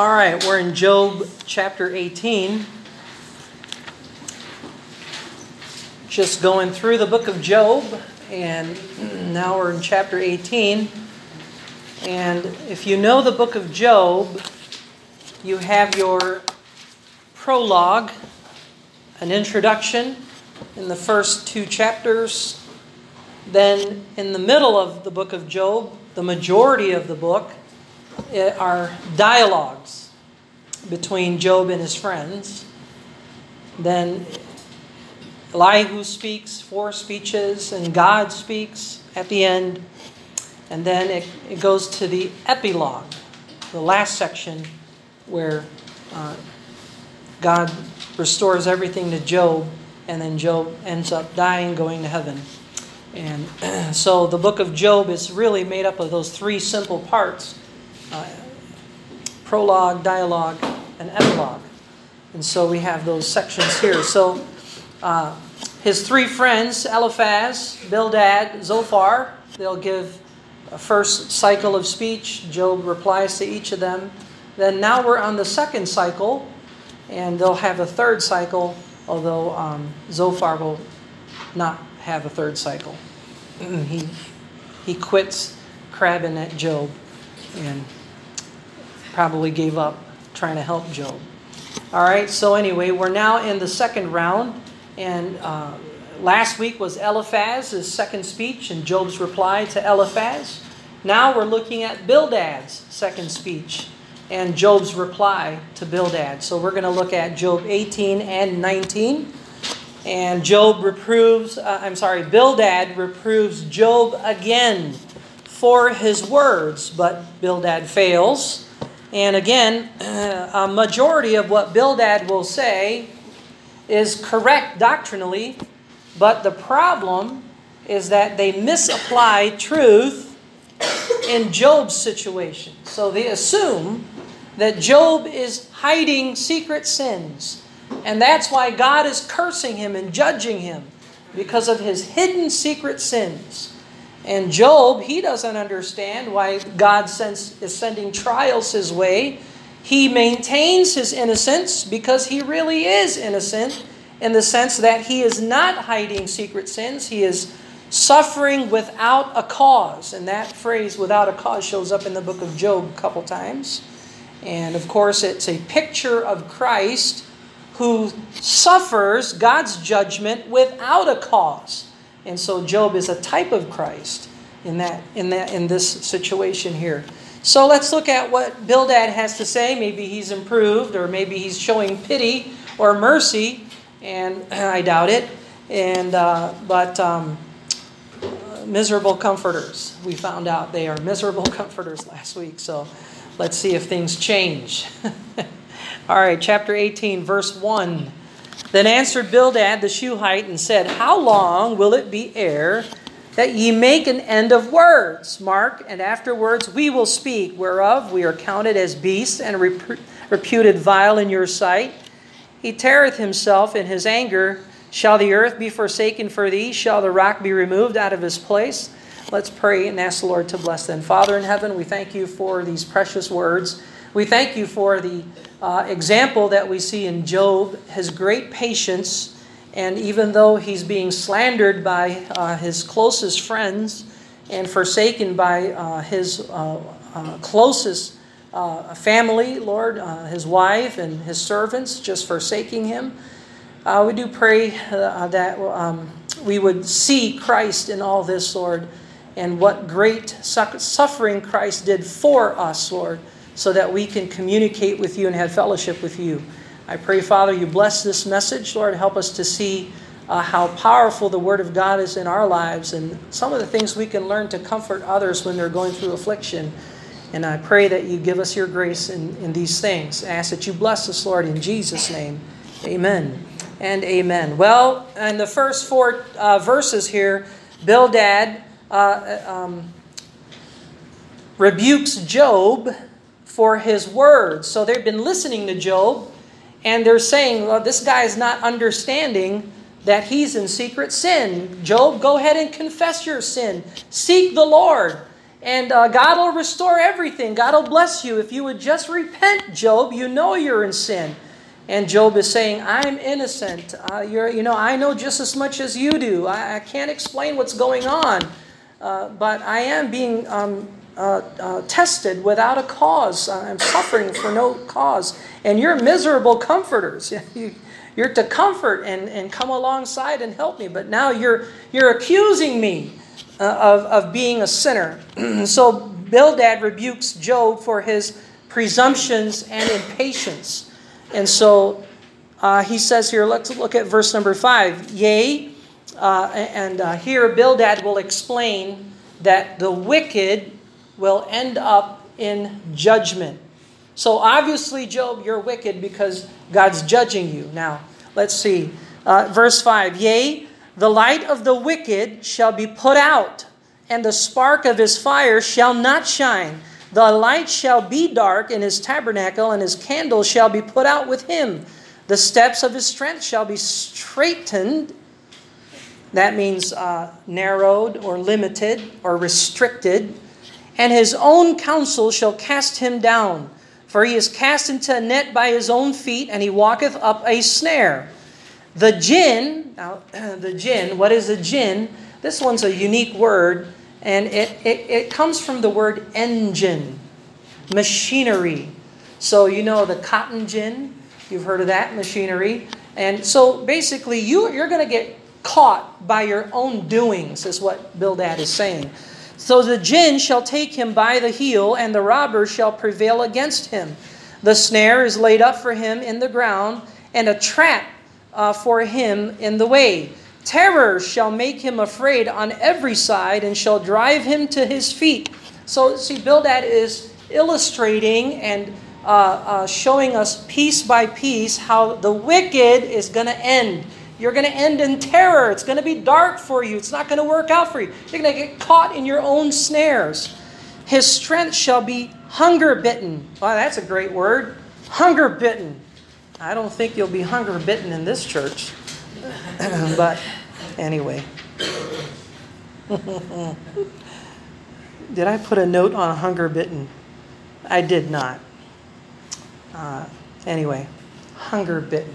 All right, we're in Job chapter 18. Just going through the book of Job, and now we're in chapter 18. And if you know the book of Job, you have your prologue, an introduction in the first two chapters. Then, in the middle of the book of Job, the majority of the book, eh, are dialogues between Job and his friends. Then Elihu speaks four speeches, and God speaks at the end. And then it, it goes to the epilogue, the last section where uh, God restores everything to Job, and then Job ends up dying, going to heaven. And so the book of Job is really made up of those three simple parts uh, prologue, dialogue, and epilogue. And so we have those sections here. So uh, his three friends, Eliphaz, Bildad, Zophar, they'll give a first cycle of speech. Job replies to each of them. Then now we're on the second cycle, and they'll have a third cycle, although um, Zophar will not have a third cycle. he, he quits crabbing at Job and probably gave up trying to help Job. All right, so anyway, we're now in the second round, and uh, last week was Eliphaz's second speech and Job's reply to Eliphaz. Now we're looking at Bildad's second speech and Job's reply to Bildad. So we're going to look at Job 18 and 19. And Job reproves, uh, I'm sorry, Bildad reproves Job again for his words, but Bildad fails. And again, a majority of what Bildad will say is correct doctrinally, but the problem is that they misapply truth in Job's situation. So they assume that Job is hiding secret sins. And that's why God is cursing him and judging him because of his hidden secret sins. And Job, he doesn't understand why God sends, is sending trials his way. He maintains his innocence because he really is innocent in the sense that he is not hiding secret sins. He is suffering without a cause. And that phrase, without a cause, shows up in the book of Job a couple times. And of course, it's a picture of Christ who suffers God's judgment without a cause. And so Job is a type of Christ in that in that in this situation here. So let's look at what Bildad has to say. Maybe he's improved or maybe he's showing pity or mercy, and I doubt it. And uh, but um, miserable comforters. We found out they are miserable comforters last week. So let's see if things change. All right, chapter 18, verse 1. Then answered Bildad the Shuhite and said, How long will it be ere that ye make an end of words? Mark, and afterwards we will speak, whereof we are counted as beasts and rep- reputed vile in your sight. He teareth himself in his anger. Shall the earth be forsaken for thee? Shall the rock be removed out of his place? Let's pray and ask the Lord to bless them. Father in heaven, we thank you for these precious words. We thank you for the uh, example that we see in Job, his great patience, and even though he's being slandered by uh, his closest friends and forsaken by uh, his uh, uh, closest uh, family, Lord, his wife and his servants, just forsaking him, we do pray that um, we would see Christ in all this, Lord, and what great suffering Christ did for us, Lord so that we can communicate with you and have fellowship with you. I pray, Father, you bless this message. Lord, help us to see uh, how powerful the Word of God is in our lives and some of the things we can learn to comfort others when they're going through affliction. And I pray that you give us your grace in, in these things. I ask that you bless us, Lord, in Jesus' name. Amen and amen. Well, in the first four uh, verses here, Bildad uh, um, rebukes Job for his words. So they've been listening to Job and they're saying, well, this guy is not understanding that he's in secret sin. Job, go ahead and confess your sin. Seek the Lord. And uh, God will restore everything. God will bless you. If you would just repent, Job, you know you're in sin. And Job is saying, I'm innocent. Uh, you're, you know, I know just as much as you do. I, I can't explain what's going on. Uh, but I am being um, uh, uh, tested without a cause. I'm suffering for no cause. And you're miserable comforters. you're to comfort and, and come alongside and help me. But now you're, you're accusing me uh, of, of being a sinner. so Bildad rebukes Job for his presumptions and impatience. And so uh, he says here, let's look at verse number five. Yea, uh, and uh, here Bildad will explain that the wicked will end up in judgment. So obviously, Job, you're wicked because God's judging you. Now, let's see. Uh, verse 5 Yea, the light of the wicked shall be put out, and the spark of his fire shall not shine. The light shall be dark in his tabernacle, and his candle shall be put out with him. The steps of his strength shall be straitened. That means uh, narrowed or limited or restricted. And his own counsel shall cast him down. For he is cast into a net by his own feet, and he walketh up a snare. The gin, now the gin, what is a gin? This one's a unique word, and it, it, it comes from the word engine, machinery. So you know the cotton gin, you've heard of that machinery. And so basically you, you're going to get caught by your own doings, is what Bildad is saying. So the gin shall take him by the heel, and the robber shall prevail against him. The snare is laid up for him in the ground, and a trap uh, for him in the way. Terror shall make him afraid on every side, and shall drive him to his feet. So, see, Bildad is illustrating and uh, uh, showing us piece by piece how the wicked is going to end. You're going to end in terror. It's going to be dark for you. It's not going to work out for you. You're going to get caught in your own snares. His strength shall be hunger bitten. Wow, that's a great word. Hunger bitten. I don't think you'll be hunger bitten in this church. but anyway. did I put a note on hunger bitten? I did not. Uh, anyway, hunger bitten.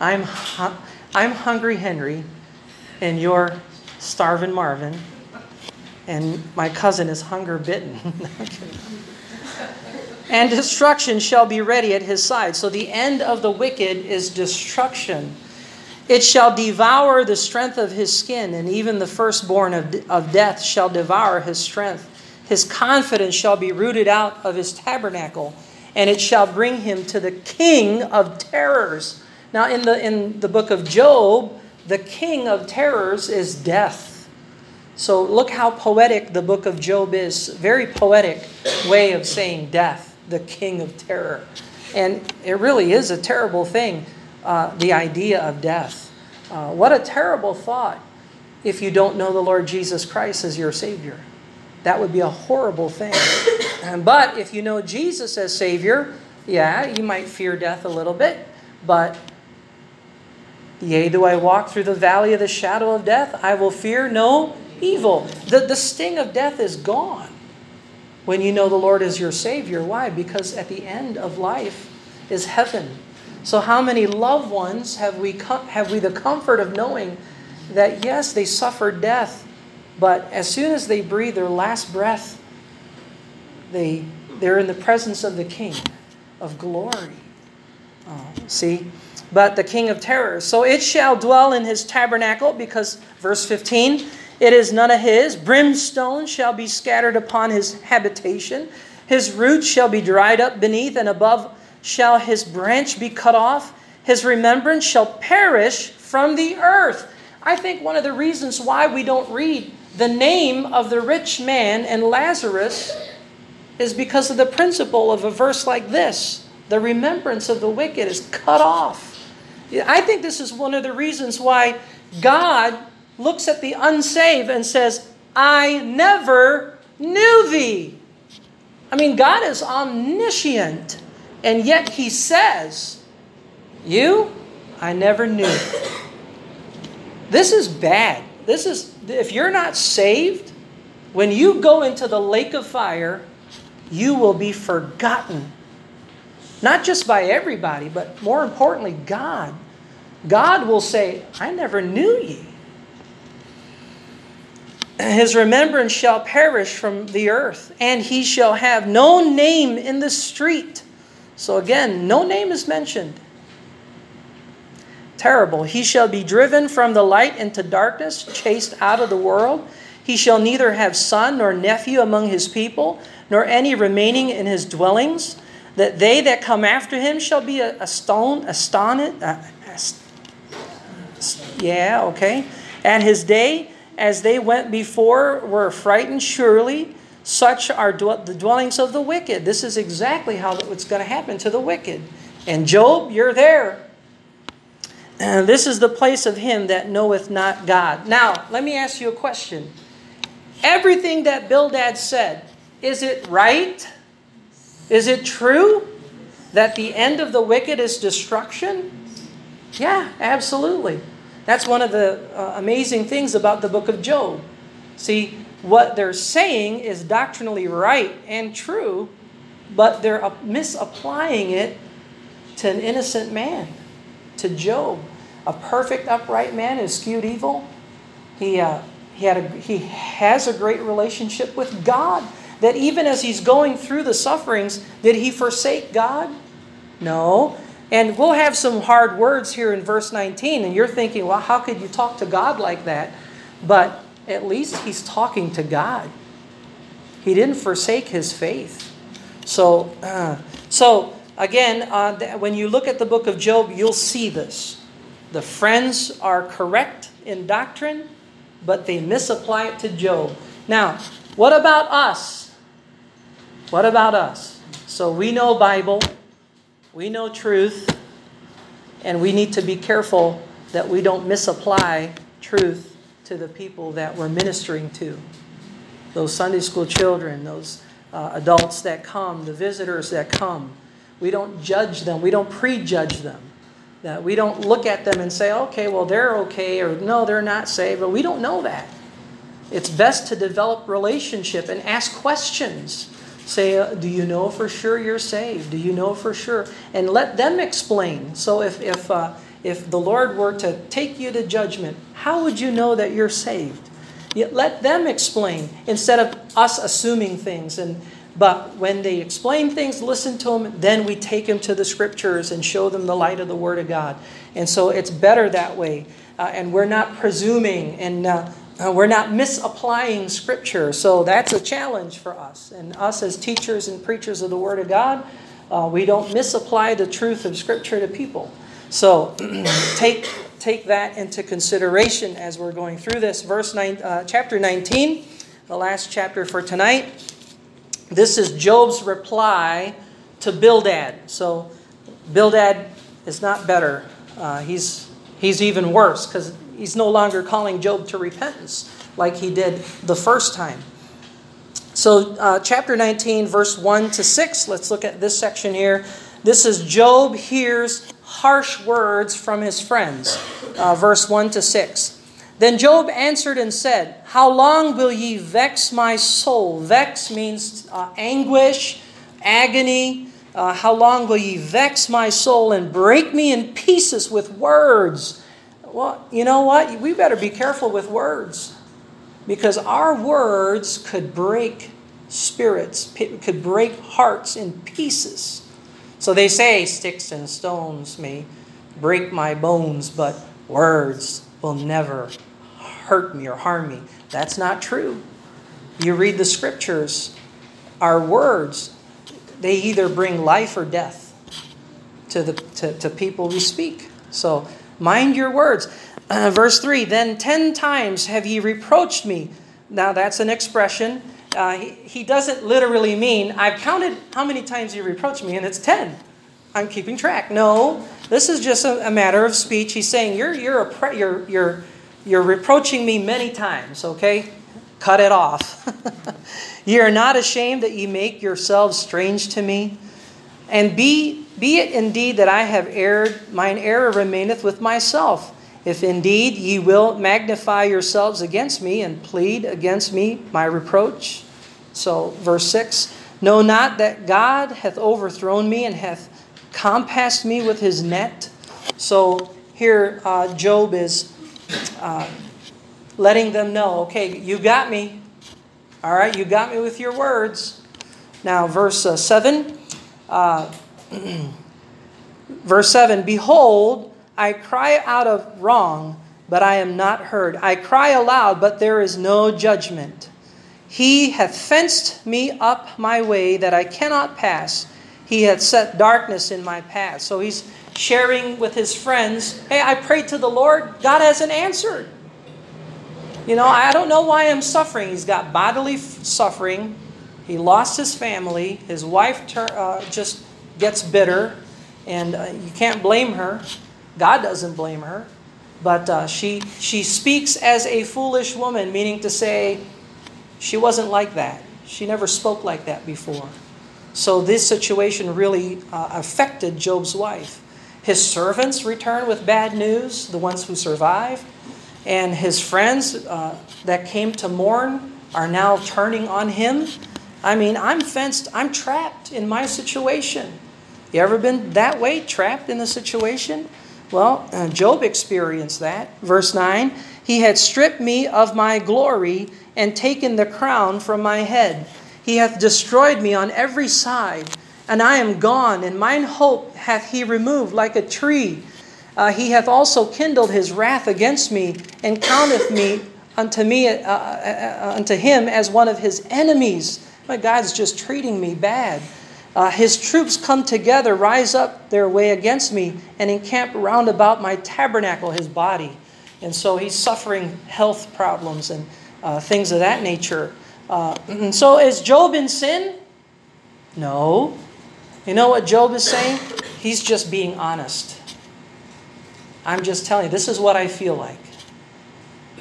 I'm, hu- I'm Hungry Henry, and you're Starving Marvin, and my cousin is Hunger Bitten. and destruction shall be ready at his side. So the end of the wicked is destruction. It shall devour the strength of his skin, and even the firstborn of, of death shall devour his strength. His confidence shall be rooted out of his tabernacle, and it shall bring him to the king of terrors. Now, in the, in the book of Job, the king of terrors is death. So look how poetic the book of Job is. Very poetic way of saying death, the king of terror. And it really is a terrible thing, uh, the idea of death. Uh, what a terrible thought if you don't know the Lord Jesus Christ as your Savior. That would be a horrible thing. but if you know Jesus as Savior, yeah, you might fear death a little bit, but Yea, do I walk through the valley of the shadow of death? I will fear no evil. The, the sting of death is gone when you know the Lord is your Savior. Why? Because at the end of life is heaven. So, how many loved ones have we, have we the comfort of knowing that, yes, they suffered death, but as soon as they breathe their last breath, they, they're in the presence of the King of glory. Oh, see? But the king of terrors. So it shall dwell in his tabernacle, because, verse 15, it is none of his. Brimstone shall be scattered upon his habitation. His roots shall be dried up beneath, and above shall his branch be cut off. His remembrance shall perish from the earth. I think one of the reasons why we don't read the name of the rich man and Lazarus is because of the principle of a verse like this. The remembrance of the wicked is cut off. I think this is one of the reasons why God looks at the unsaved and says, I never knew thee. I mean, God is omniscient, and yet He says, You, I never knew. This is bad. this is if you're not saved, when you go into the lake of fire, you will be forgotten. Not just by everybody, but more importantly, God. God will say, I never knew ye. His remembrance shall perish from the earth, and he shall have no name in the street. So again, no name is mentioned. Terrible. He shall be driven from the light into darkness, chased out of the world. He shall neither have son nor nephew among his people, nor any remaining in his dwellings. That they that come after him shall be a, a stone, astonished. Uh, yeah, okay. At his day, as they went before, were frightened. Surely, such are the dwellings of the wicked. This is exactly how it's going to happen to the wicked. And Job, you're there. And this is the place of him that knoweth not God. Now, let me ask you a question. Everything that Bildad said, is it right? Is it true that the end of the wicked is destruction? Yeah, absolutely. That's one of the uh, amazing things about the book of Job. See, what they're saying is doctrinally right and true, but they're misapplying it to an innocent man, to Job. A perfect, upright man is skewed evil. He, uh, he, had a, he has a great relationship with God. That even as he's going through the sufferings, did he forsake God? No. And we'll have some hard words here in verse 19, and you're thinking, well, how could you talk to God like that? But at least he's talking to God. He didn't forsake his faith. So, uh, so again, uh, when you look at the book of Job, you'll see this. The friends are correct in doctrine, but they misapply it to Job. Now, what about us? What about us? So we know Bible. We know truth, and we need to be careful that we don't misapply truth to the people that we're ministering to. Those Sunday school children, those uh, adults that come, the visitors that come. We don't judge them, we don't prejudge them. That we don't look at them and say, okay, well, they're okay, or no, they're not saved, but we don't know that. It's best to develop relationship and ask questions Say, uh, do you know for sure you're saved? Do you know for sure? And let them explain. So if if uh, if the Lord were to take you to judgment, how would you know that you're saved? Yet let them explain instead of us assuming things. And but when they explain things, listen to them. Then we take them to the scriptures and show them the light of the Word of God. And so it's better that way. Uh, and we're not presuming and uh, uh, we're not misapplying Scripture. So that's a challenge for us. And us as teachers and preachers of the Word of God, uh, we don't misapply the truth of Scripture to people. So take take that into consideration as we're going through this. Verse nine, uh, chapter 19, the last chapter for tonight. This is Job's reply to Bildad. So Bildad is not better. Uh, he's he's even worse because he's no longer calling Job to repentance like he did the first time. So, uh, chapter 19, verse 1 to 6, let's look at this section here. This is Job hears harsh words from his friends. Uh, verse 1 to 6. Then Job answered and said, How long will ye vex my soul? Vex means uh, anguish, agony. Uh, how long will ye vex my soul and break me in pieces with words? Well, you know what? We better be careful with words because our words could break spirits, could break hearts in pieces. So they say, Sticks and stones may break my bones, but words will never hurt me or harm me. That's not true. You read the scriptures, our words, they either bring life or death to the to, to people we speak. So Mind your words. Uh, verse 3 Then ten times have ye reproached me. Now that's an expression. Uh, he, he doesn't literally mean, I've counted how many times you reproached me, and it's 10. I'm keeping track. No, this is just a, a matter of speech. He's saying, You're, you're, a you're, you're, you're reproaching me many times, okay? Cut it off. ye are not ashamed that ye make yourselves strange to me. And be, be it indeed that I have erred, mine error remaineth with myself. If indeed ye will magnify yourselves against me and plead against me my reproach. So, verse 6 Know not that God hath overthrown me and hath compassed me with his net. So, here uh, Job is uh, letting them know okay, you got me. All right, you got me with your words. Now, verse uh, 7. Uh, verse 7 Behold, I cry out of wrong, but I am not heard. I cry aloud, but there is no judgment. He hath fenced me up my way that I cannot pass. He hath set darkness in my path. So he's sharing with his friends, hey, I prayed to the Lord, God hasn't answered. You know, I don't know why I'm suffering. He's got bodily suffering. He lost his family. His wife ter- uh, just gets bitter, and uh, you can't blame her. God doesn't blame her. But uh, she, she speaks as a foolish woman, meaning to say, she wasn't like that. She never spoke like that before. So this situation really uh, affected Job's wife. His servants return with bad news, the ones who survive, and his friends uh, that came to mourn are now turning on him. I mean, I'm fenced, I'm trapped in my situation. You ever been that way, trapped in a situation? Well, uh, Job experienced that. Verse 9 He had stripped me of my glory and taken the crown from my head. He hath destroyed me on every side, and I am gone, and mine hope hath he removed like a tree. Uh, he hath also kindled his wrath against me, and counteth me unto me uh, uh, uh unto him as one of his enemies. My God's just treating me bad. Uh, his troops come together, rise up their way against me, and encamp round about my tabernacle, his body. And so he's suffering health problems and uh, things of that nature. Uh, so is Job in sin? No. You know what Job is saying? He's just being honest. I'm just telling you, this is what I feel like.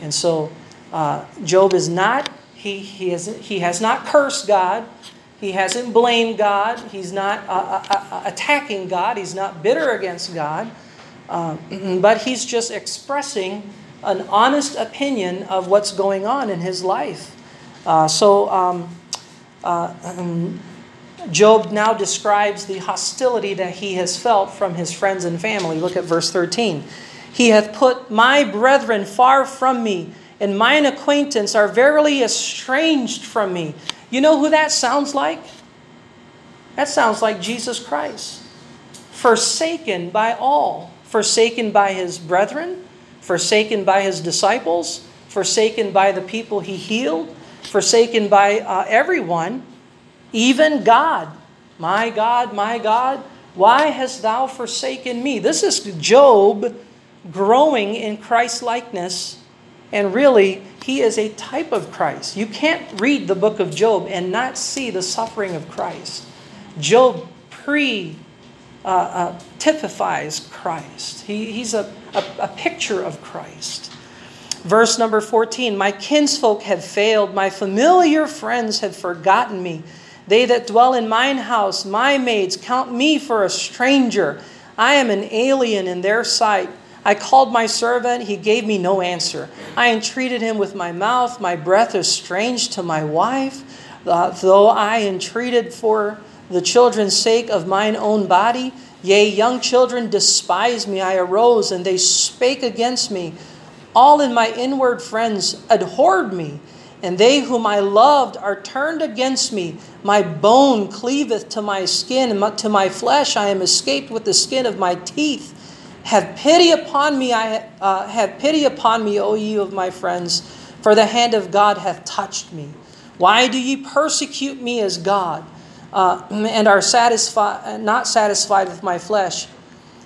And so uh, Job is not, he, he, has, he has not cursed God. He hasn't blamed God. He's not uh, uh, uh, attacking God. He's not bitter against God. Uh, but he's just expressing an honest opinion of what's going on in his life. Uh, so, um, uh, um, Job now describes the hostility that he has felt from his friends and family. Look at verse 13. He hath put my brethren far from me, and mine acquaintance are verily estranged from me. You know who that sounds like? That sounds like Jesus Christ. Forsaken by all, forsaken by his brethren, forsaken by his disciples, forsaken by the people he healed, forsaken by uh, everyone, even God. My God, my God, why hast thou forsaken me? This is Job growing in Christ likeness and really, he is a type of Christ. You can't read the book of Job and not see the suffering of Christ. Job pre uh, uh, typifies Christ. He, he's a, a, a picture of Christ. Verse number 14 My kinsfolk have failed, my familiar friends have forgotten me. They that dwell in mine house, my maids, count me for a stranger. I am an alien in their sight. I called my servant, he gave me no answer. I entreated him with my mouth, my breath is strange to my wife. Uh, though I entreated for the children's sake of mine own body, yea, young children despise me. I arose, and they spake against me. All in my inward friends abhorred me, and they whom I loved are turned against me. My bone cleaveth to my skin, and to my flesh I am escaped with the skin of my teeth. Have pity upon me, I uh, have pity upon me, O ye of my friends, for the hand of God hath touched me. Why do ye persecute me as God, uh, and are satisfied, not satisfied with my flesh?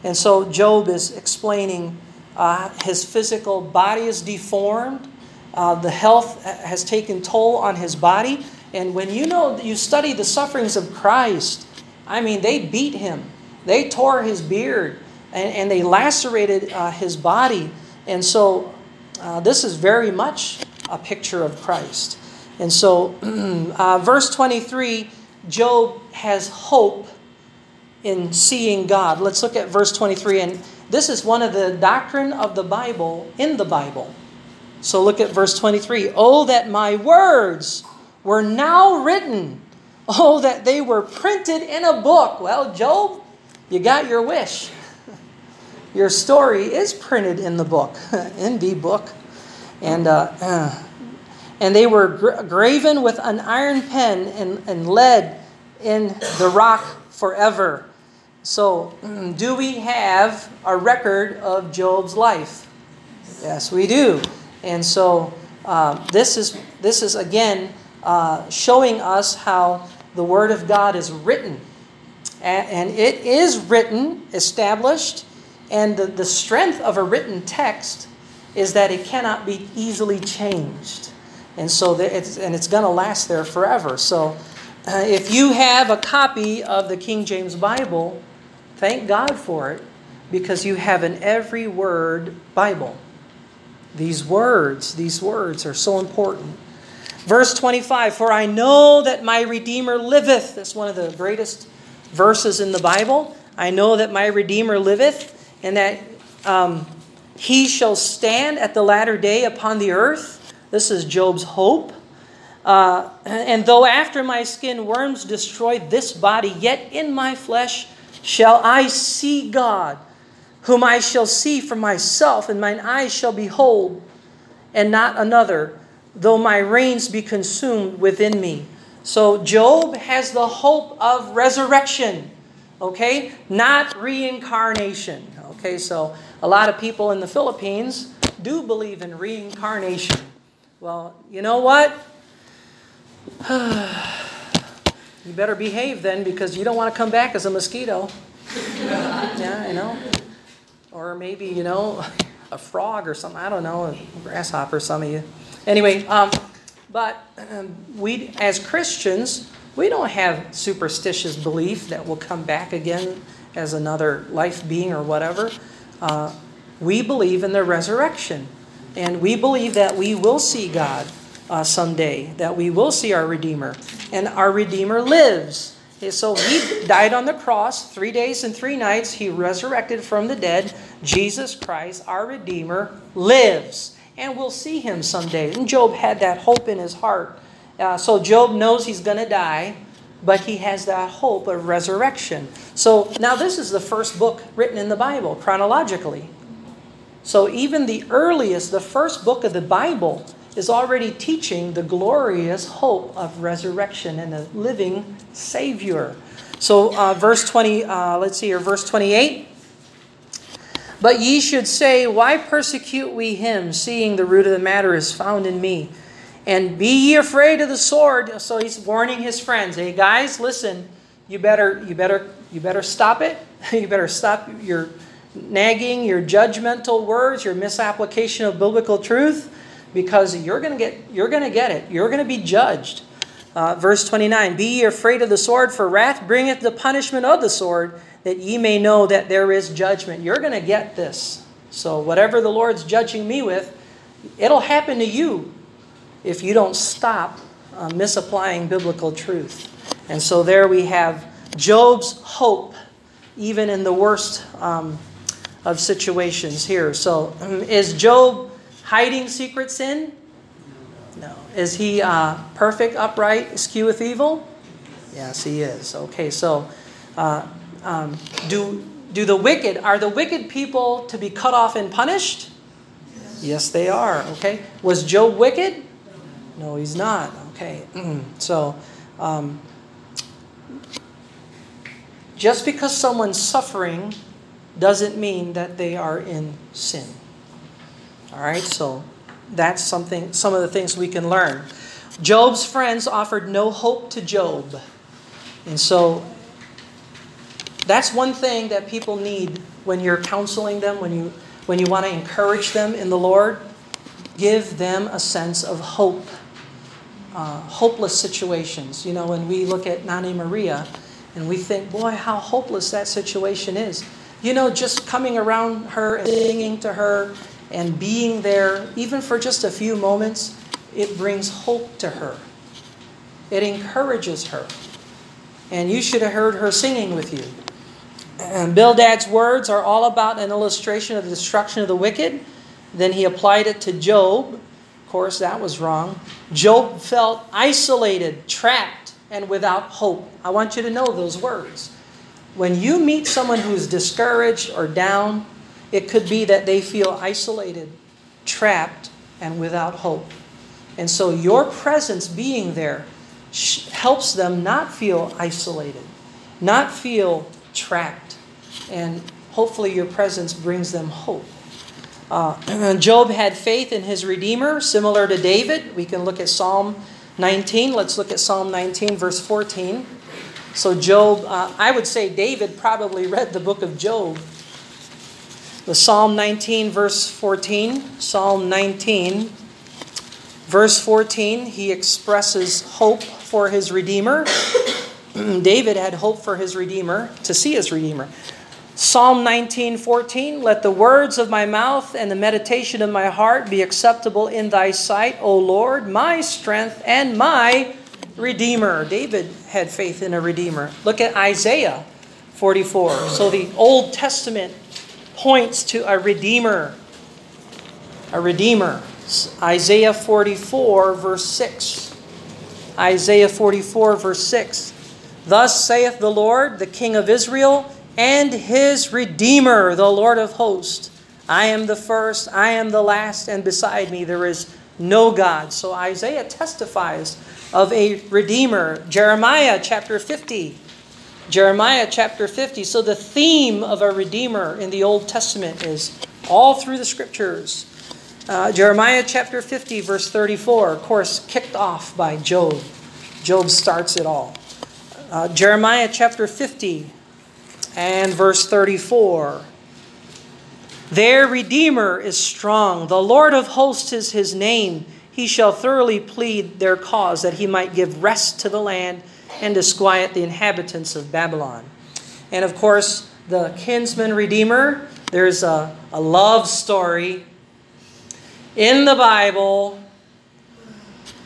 And so Job is explaining uh, his physical body is deformed. Uh, the health has taken toll on his body. And when you know you study the sufferings of Christ, I mean, they beat him. They tore his beard and, and they lacerated uh, his body. And so uh, this is very much a picture of Christ. And so, uh, verse 23, Job has hope in seeing God. Let's look at verse 23. And, this is one of the doctrine of the Bible in the Bible. So look at verse 23. Oh, that my words were now written. Oh, that they were printed in a book. Well, Job, you got your wish. Your story is printed in the book, in the book. And, uh, and they were gra- graven with an iron pen and, and lead in the rock forever. So, do we have a record of Job's life? Yes, we do. And so, uh, this is this is again uh, showing us how the Word of God is written, and it is written, established, and the, the strength of a written text is that it cannot be easily changed, and so it's and it's going to last there forever. So. Uh, if you have a copy of the King James Bible, thank God for it because you have an every word Bible. These words, these words are so important. Verse 25 For I know that my Redeemer liveth. That's one of the greatest verses in the Bible. I know that my Redeemer liveth, and that um, he shall stand at the latter day upon the earth. This is Job's hope. Uh, and though after my skin worms destroy this body, yet in my flesh shall I see God, whom I shall see for myself, and mine eyes shall behold, and not another, though my reins be consumed within me. So Job has the hope of resurrection, okay? Not reincarnation, okay? So a lot of people in the Philippines do believe in reincarnation. Well, you know what? you better behave then because you don't want to come back as a mosquito. yeah, I know. Or maybe, you know, a frog or something. I don't know, a grasshopper, some of you. Anyway, um, but um, we, as Christians, we don't have superstitious belief that we'll come back again as another life being or whatever. Uh, we believe in the resurrection. And we believe that we will see God uh, someday, that we will see our Redeemer. And our Redeemer lives. So he died on the cross three days and three nights. He resurrected from the dead. Jesus Christ, our Redeemer, lives. And we'll see him someday. And Job had that hope in his heart. Uh, so Job knows he's going to die, but he has that hope of resurrection. So now this is the first book written in the Bible, chronologically. So even the earliest, the first book of the Bible, is already teaching the glorious hope of resurrection and a living Savior. So, uh, verse 20, uh, let's see here, verse 28. But ye should say, Why persecute we him, seeing the root of the matter is found in me? And be ye afraid of the sword. So he's warning his friends. Hey guys, listen, you better you better you better stop it. You better stop your nagging, your judgmental words, your misapplication of biblical truth because you're going to get you're to get it. You're going to be judged. Uh, verse 29 Be ye afraid of the sword, for wrath bringeth the punishment of the sword, that ye may know that there is judgment. You're going to get this. So, whatever the Lord's judging me with, it'll happen to you if you don't stop uh, misapplying biblical truth. And so, there we have Job's hope, even in the worst um, of situations here. So, is Job hiding secret sin? No. Is he uh, perfect, upright, eschew with evil? Yes, he is. Okay, so uh, um, do do the wicked are the wicked people to be cut off and punished? Yes, they are. Okay. Was Job wicked? No, he's not. Okay. so. Um, just because someone's suffering doesn't mean that they are in sin. All right, so that's something some of the things we can learn. Job's friends offered no hope to Job. And so that's one thing that people need when you're counseling them, when you when you want to encourage them in the Lord, give them a sense of hope. Uh, hopeless situations. You know, when we look at Nani Maria and we think, boy, how hopeless that situation is. You know, just coming around her and singing to her and being there, even for just a few moments, it brings hope to her. It encourages her. And you should have heard her singing with you. And Bildad's words are all about an illustration of the destruction of the wicked. Then he applied it to Job. Of course, that was wrong. Job felt isolated, trapped, and without hope. I want you to know those words. When you meet someone who's discouraged or down, it could be that they feel isolated, trapped, and without hope. And so your presence being there helps them not feel isolated, not feel trapped, and hopefully your presence brings them hope. Uh, Job had faith in his Redeemer, similar to David. We can look at Psalm 19. Let's look at Psalm 19, verse 14. So, Job, uh, I would say David probably read the book of Job. The Psalm 19, verse 14. Psalm 19, verse 14, he expresses hope for his Redeemer. David had hope for his Redeemer, to see his Redeemer. Psalm 19:14 Let the words of my mouth and the meditation of my heart be acceptable in thy sight, O Lord, my strength and my redeemer. David had faith in a redeemer. Look at Isaiah 44. So the Old Testament points to a redeemer. A redeemer. Isaiah 44 verse 6. Isaiah 44 verse 6. Thus saith the Lord, the King of Israel, and his Redeemer, the Lord of hosts. I am the first, I am the last, and beside me there is no God. So Isaiah testifies of a Redeemer. Jeremiah chapter 50. Jeremiah chapter 50. So the theme of a Redeemer in the Old Testament is all through the scriptures. Uh, Jeremiah chapter 50, verse 34, of course, kicked off by Job. Job starts it all. Uh, Jeremiah chapter 50, and verse 34. Their Redeemer is strong. The Lord of hosts is his name. He shall thoroughly plead their cause, that he might give rest to the land and disquiet the inhabitants of Babylon. And of course, the kinsman Redeemer, there's a, a love story in the Bible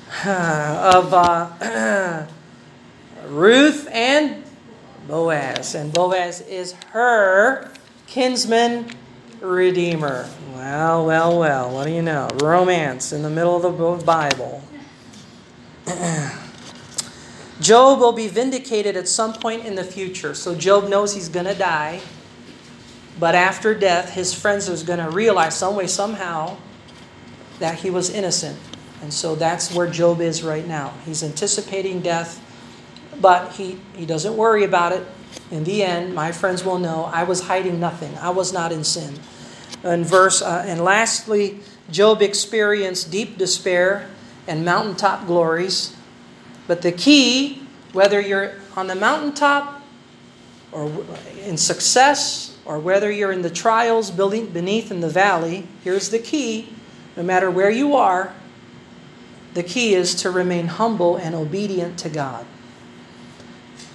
of uh, Ruth and Boaz. And Boaz is her kinsman redeemer. Well, well, well, what do you know? Romance in the middle of the Bible. Job will be vindicated at some point in the future. So Job knows he's going to die. But after death, his friends are going to realize some way, somehow, that he was innocent. And so that's where Job is right now. He's anticipating death but he, he doesn't worry about it. In the end, my friends will know I was hiding nothing. I was not in sin. And verse uh, and lastly, Job experienced deep despair and mountaintop glories. But the key, whether you're on the mountaintop or in success, or whether you're in the trials beneath in the valley, here's the key. No matter where you are, the key is to remain humble and obedient to God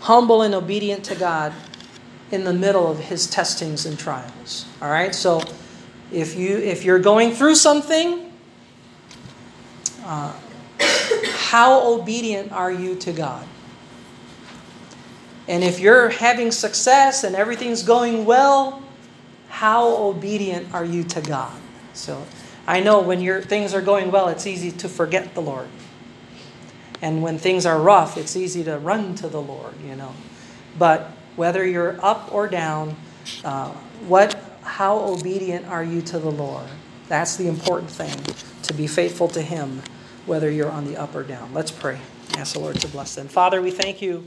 humble and obedient to God in the middle of his testings and trials. All right? So if you if you're going through something, uh, how obedient are you to God? And if you're having success and everything's going well, how obedient are you to God? So I know when your things are going well, it's easy to forget the Lord. And when things are rough, it's easy to run to the Lord, you know. But whether you're up or down, uh, what, how obedient are you to the Lord? That's the important thing, to be faithful to Him, whether you're on the up or down. Let's pray. Ask the Lord to bless them. Father, we thank you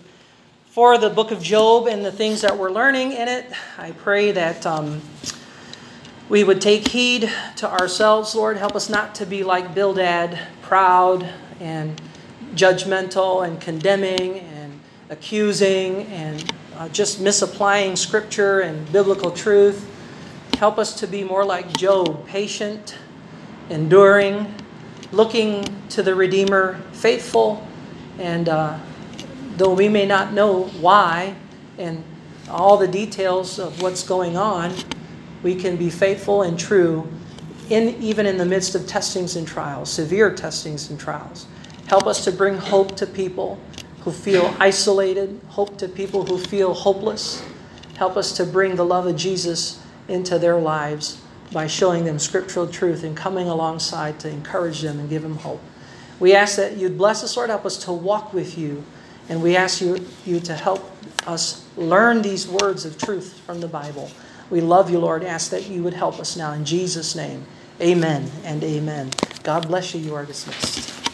for the book of Job and the things that we're learning in it. I pray that um, we would take heed to ourselves, Lord. Help us not to be like Bildad, proud and judgmental and condemning and accusing and uh, just misapplying scripture and biblical truth. Help us to be more like Job, patient, enduring, looking to the Redeemer, faithful, and uh, though we may not know why and all the details of what's going on, we can be faithful and true in even in the midst of testings and trials, severe testings and trials. Help us to bring hope to people who feel isolated, hope to people who feel hopeless. Help us to bring the love of Jesus into their lives by showing them scriptural truth and coming alongside to encourage them and give them hope. We ask that you'd bless us, Lord. Help us to walk with you. And we ask you, you to help us learn these words of truth from the Bible. We love you, Lord. Ask that you would help us now in Jesus' name. Amen and amen. God bless you. You are dismissed.